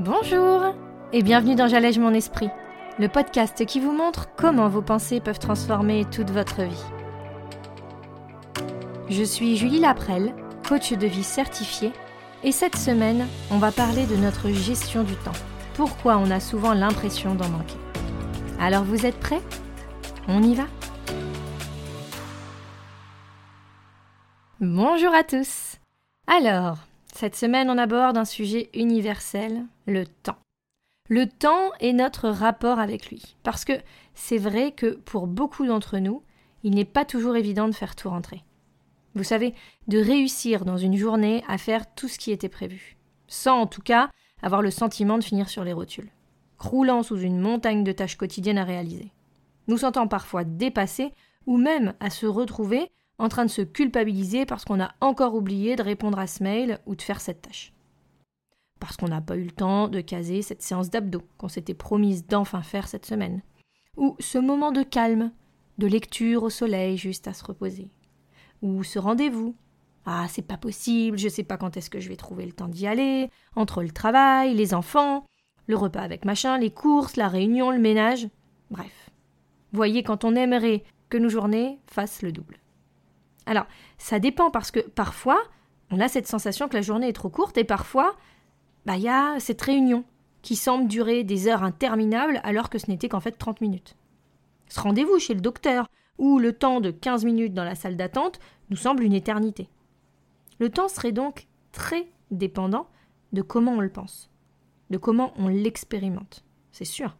Bonjour et bienvenue dans J'allège mon esprit, le podcast qui vous montre comment vos pensées peuvent transformer toute votre vie. Je suis Julie Laprelle, coach de vie certifiée, et cette semaine, on va parler de notre gestion du temps. Pourquoi on a souvent l'impression d'en manquer. Alors vous êtes prêts? On y va? Bonjour à tous Alors, cette semaine, on aborde un sujet universel, le temps. Le temps est notre rapport avec lui. Parce que c'est vrai que pour beaucoup d'entre nous, il n'est pas toujours évident de faire tout rentrer. Vous savez, de réussir dans une journée à faire tout ce qui était prévu. Sans en tout cas avoir le sentiment de finir sur les rotules. Croulant sous une montagne de tâches quotidiennes à réaliser. Nous sentant parfois dépassés ou même à se retrouver en train de se culpabiliser parce qu'on a encore oublié de répondre à ce mail ou de faire cette tâche. Parce qu'on n'a pas eu le temps de caser cette séance d'abdos qu'on s'était promise d'enfin faire cette semaine. Ou ce moment de calme, de lecture au soleil juste à se reposer. Ou ce rendez-vous. Ah, c'est pas possible, je sais pas quand est-ce que je vais trouver le temps d'y aller, entre le travail, les enfants, le repas avec machin, les courses, la réunion, le ménage. Bref. Voyez quand on aimerait que nos journées fassent le double. Alors, ça dépend parce que parfois, on a cette sensation que la journée est trop courte et parfois, bah, il y a cette réunion qui semble durer des heures interminables alors que ce n'était qu'en fait 30 minutes. Ce rendez-vous chez le docteur ou le temps de 15 minutes dans la salle d'attente nous semble une éternité. Le temps serait donc très dépendant de comment on le pense, de comment on l'expérimente, c'est sûr.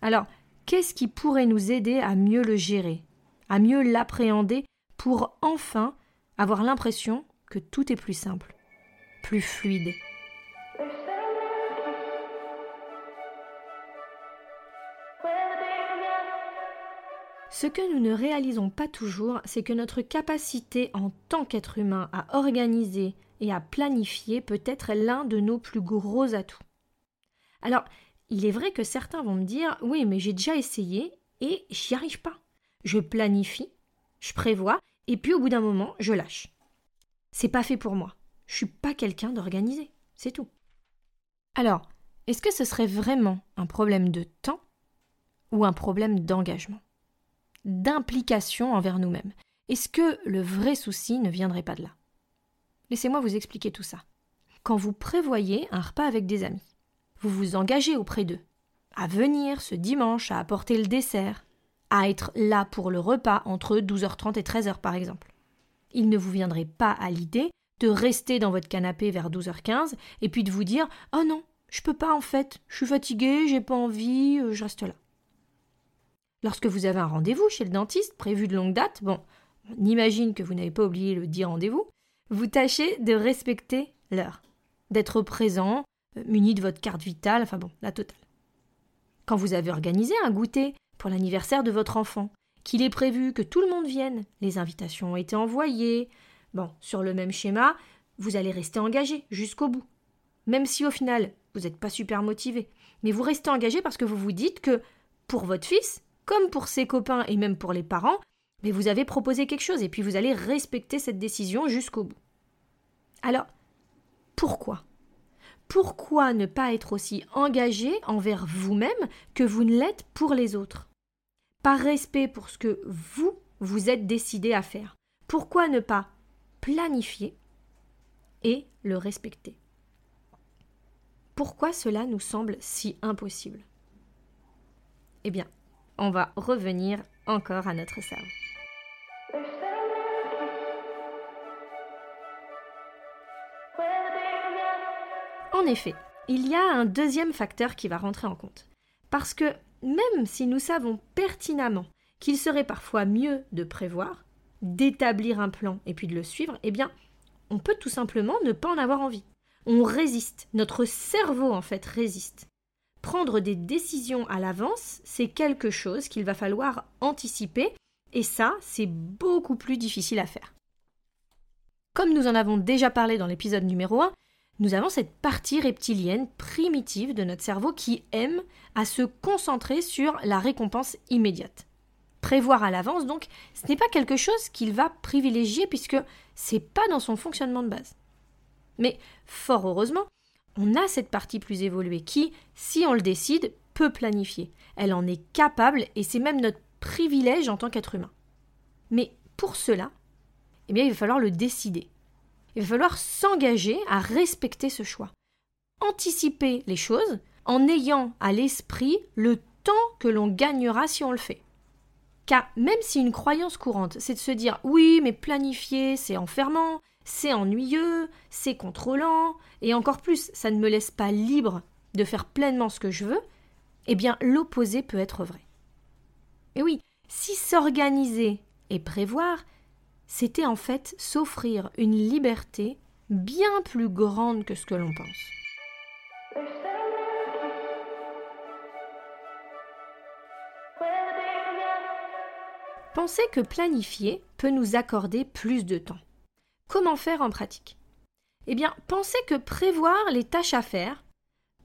Alors, qu'est-ce qui pourrait nous aider à mieux le gérer, à mieux l'appréhender pour enfin avoir l'impression que tout est plus simple, plus fluide. Ce que nous ne réalisons pas toujours, c'est que notre capacité en tant qu'être humain à organiser et à planifier peut être l'un de nos plus gros atouts. Alors, il est vrai que certains vont me dire Oui, mais j'ai déjà essayé et j'y arrive pas. Je planifie, je prévois, et puis au bout d'un moment, je lâche. C'est pas fait pour moi. Je suis pas quelqu'un d'organisé. C'est tout. Alors, est-ce que ce serait vraiment un problème de temps ou un problème d'engagement? D'implication envers nous-mêmes? Est-ce que le vrai souci ne viendrait pas de là? Laissez-moi vous expliquer tout ça. Quand vous prévoyez un repas avec des amis, vous vous engagez auprès d'eux à venir ce dimanche à apporter le dessert, à être là pour le repas entre 12h30 et 13h par exemple. Il ne vous viendrait pas à l'idée de rester dans votre canapé vers 12h15 et puis de vous dire Oh non, je peux pas en fait, je suis fatigué, j'ai pas envie, euh, je reste là. Lorsque vous avez un rendez-vous chez le dentiste prévu de longue date, bon, on imagine que vous n'avez pas oublié le dit rendez-vous, vous tâchez de respecter l'heure, d'être présent, euh, muni de votre carte vitale, enfin bon, la totale. Quand vous avez organisé un goûter pour l'anniversaire de votre enfant, qu'il est prévu que tout le monde vienne, les invitations ont été envoyées. Bon, sur le même schéma, vous allez rester engagé jusqu'au bout. Même si au final, vous n'êtes pas super motivé. Mais vous restez engagé parce que vous vous dites que, pour votre fils, comme pour ses copains et même pour les parents, mais vous avez proposé quelque chose et puis vous allez respecter cette décision jusqu'au bout. Alors, pourquoi? Pourquoi ne pas être aussi engagé envers vous-même que vous ne l'êtes pour les autres? Respect pour ce que vous, vous êtes décidé à faire. Pourquoi ne pas planifier et le respecter? Pourquoi cela nous semble si impossible? Eh bien, on va revenir encore à notre cerveau. En effet, il y a un deuxième facteur qui va rentrer en compte. Parce que même si nous savons pertinemment qu'il serait parfois mieux de prévoir, d'établir un plan et puis de le suivre, eh bien, on peut tout simplement ne pas en avoir envie. On résiste, notre cerveau en fait résiste. Prendre des décisions à l'avance, c'est quelque chose qu'il va falloir anticiper, et ça, c'est beaucoup plus difficile à faire. Comme nous en avons déjà parlé dans l'épisode numéro 1, nous avons cette partie reptilienne primitive de notre cerveau qui aime à se concentrer sur la récompense immédiate. Prévoir à l'avance, donc, ce n'est pas quelque chose qu'il va privilégier puisque c'est pas dans son fonctionnement de base. Mais fort heureusement, on a cette partie plus évoluée qui, si on le décide, peut planifier. Elle en est capable et c'est même notre privilège en tant qu'être humain. Mais pour cela, eh bien, il va falloir le décider. Il va falloir s'engager à respecter ce choix. Anticiper les choses en ayant à l'esprit le temps que l'on gagnera si on le fait. Car même si une croyance courante, c'est de se dire oui, mais planifier, c'est enfermant, c'est ennuyeux, c'est contrôlant, et encore plus, ça ne me laisse pas libre de faire pleinement ce que je veux, eh bien l'opposé peut être vrai. Et oui, si s'organiser et prévoir, c'était en fait s'offrir une liberté bien plus grande que ce que l'on pense. Pensez que planifier peut nous accorder plus de temps. Comment faire en pratique? Eh bien, pensez que prévoir les tâches à faire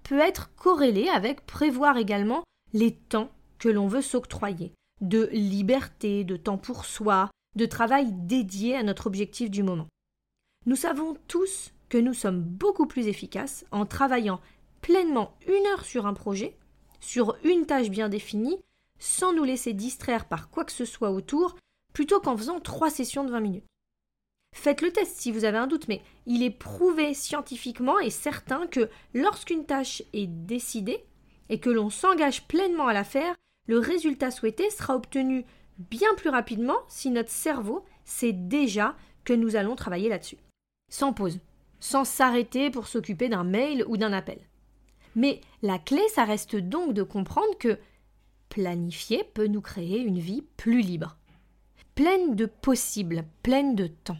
peut être corrélé avec prévoir également les temps que l'on veut s'octroyer, de liberté, de temps pour soi, de travail dédié à notre objectif du moment. Nous savons tous que nous sommes beaucoup plus efficaces en travaillant pleinement une heure sur un projet, sur une tâche bien définie, sans nous laisser distraire par quoi que ce soit autour, plutôt qu'en faisant trois sessions de 20 minutes. Faites le test si vous avez un doute, mais il est prouvé scientifiquement et certain que lorsqu'une tâche est décidée et que l'on s'engage pleinement à la faire, le résultat souhaité sera obtenu bien plus rapidement si notre cerveau sait déjà que nous allons travailler là-dessus. Sans pause, sans s'arrêter pour s'occuper d'un mail ou d'un appel. Mais la clé, ça reste donc de comprendre que Planifier peut nous créer une vie plus libre, pleine de possibles, pleine de temps.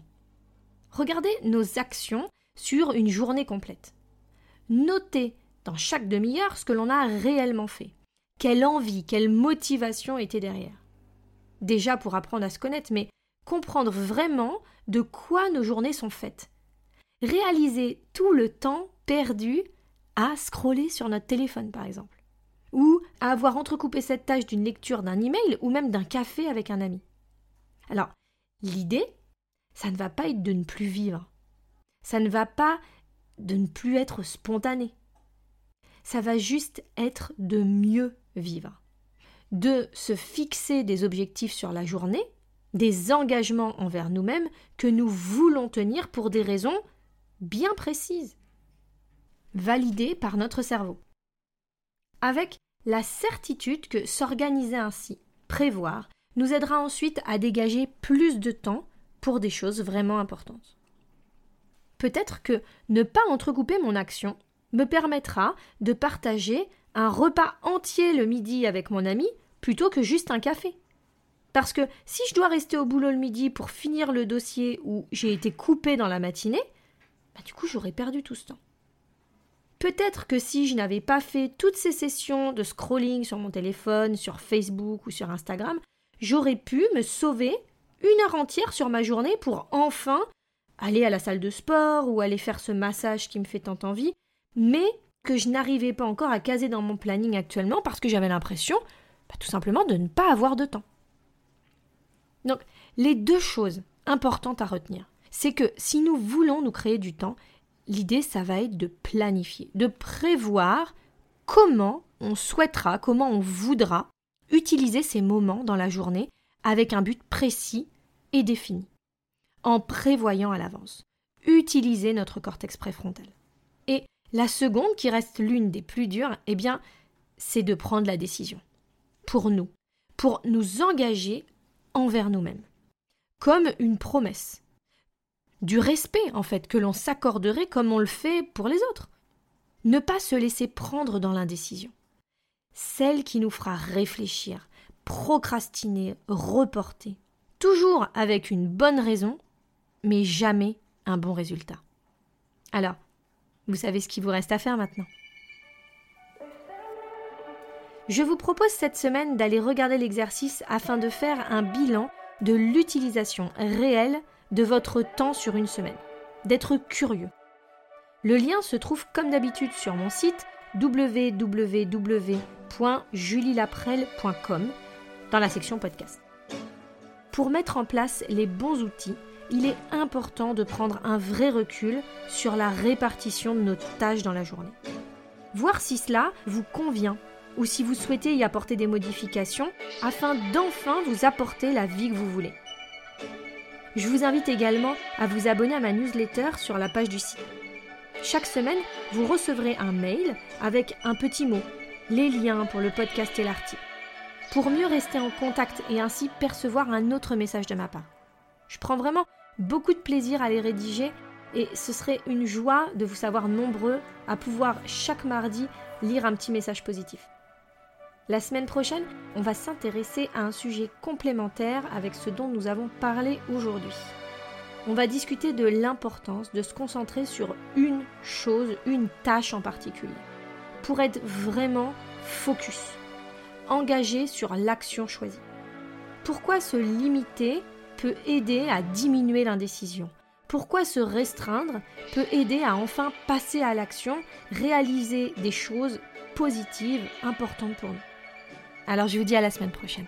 Regardez nos actions sur une journée complète. Notez dans chaque demi-heure ce que l'on a réellement fait. Quelle envie, quelle motivation était derrière. Déjà pour apprendre à se connaître, mais comprendre vraiment de quoi nos journées sont faites. Réaliser tout le temps perdu à scroller sur notre téléphone, par exemple ou à avoir entrecoupé cette tâche d'une lecture d'un email ou même d'un café avec un ami. Alors, l'idée, ça ne va pas être de ne plus vivre. Ça ne va pas de ne plus être spontané. Ça va juste être de mieux vivre. De se fixer des objectifs sur la journée, des engagements envers nous-mêmes que nous voulons tenir pour des raisons bien précises, validées par notre cerveau avec la certitude que s'organiser ainsi, prévoir, nous aidera ensuite à dégager plus de temps pour des choses vraiment importantes. Peut-être que ne pas entrecouper mon action me permettra de partager un repas entier le midi avec mon ami plutôt que juste un café. Parce que si je dois rester au boulot le midi pour finir le dossier où j'ai été coupé dans la matinée, bah du coup j'aurais perdu tout ce temps. Peut-être que si je n'avais pas fait toutes ces sessions de scrolling sur mon téléphone, sur Facebook ou sur Instagram, j'aurais pu me sauver une heure entière sur ma journée pour enfin aller à la salle de sport ou aller faire ce massage qui me fait tant envie, mais que je n'arrivais pas encore à caser dans mon planning actuellement parce que j'avais l'impression bah, tout simplement de ne pas avoir de temps. Donc, les deux choses importantes à retenir, c'est que si nous voulons nous créer du temps, l'idée, ça va être de planifier, de prévoir comment on souhaitera, comment on voudra utiliser ces moments dans la journée avec un but précis et défini, en prévoyant à l'avance. Utiliser notre cortex préfrontal. Et la seconde, qui reste l'une des plus dures, eh bien, c'est de prendre la décision. Pour nous, pour nous engager envers nous-mêmes. Comme une promesse du respect en fait que l'on s'accorderait comme on le fait pour les autres. Ne pas se laisser prendre dans l'indécision. Celle qui nous fera réfléchir, procrastiner, reporter. Toujours avec une bonne raison, mais jamais un bon résultat. Alors, vous savez ce qu'il vous reste à faire maintenant. Je vous propose cette semaine d'aller regarder l'exercice afin de faire un bilan de l'utilisation réelle de votre temps sur une semaine, d'être curieux. Le lien se trouve comme d'habitude sur mon site www.julielaprel.com dans la section podcast. Pour mettre en place les bons outils il est important de prendre un vrai recul sur la répartition de nos tâches dans la journée. Voir si cela vous convient ou si vous souhaitez y apporter des modifications afin d'enfin vous apporter la vie que vous voulez. Je vous invite également à vous abonner à ma newsletter sur la page du site. Chaque semaine, vous recevrez un mail avec un petit mot, les liens pour le podcast et l'article, pour mieux rester en contact et ainsi percevoir un autre message de ma part. Je prends vraiment beaucoup de plaisir à les rédiger et ce serait une joie de vous savoir nombreux à pouvoir chaque mardi lire un petit message positif. La semaine prochaine, on va s'intéresser à un sujet complémentaire avec ce dont nous avons parlé aujourd'hui. On va discuter de l'importance de se concentrer sur une chose, une tâche en particulier, pour être vraiment focus, engagé sur l'action choisie. Pourquoi se limiter peut aider à diminuer l'indécision Pourquoi se restreindre peut aider à enfin passer à l'action, réaliser des choses positives importantes pour nous alors je vous dis à la semaine prochaine.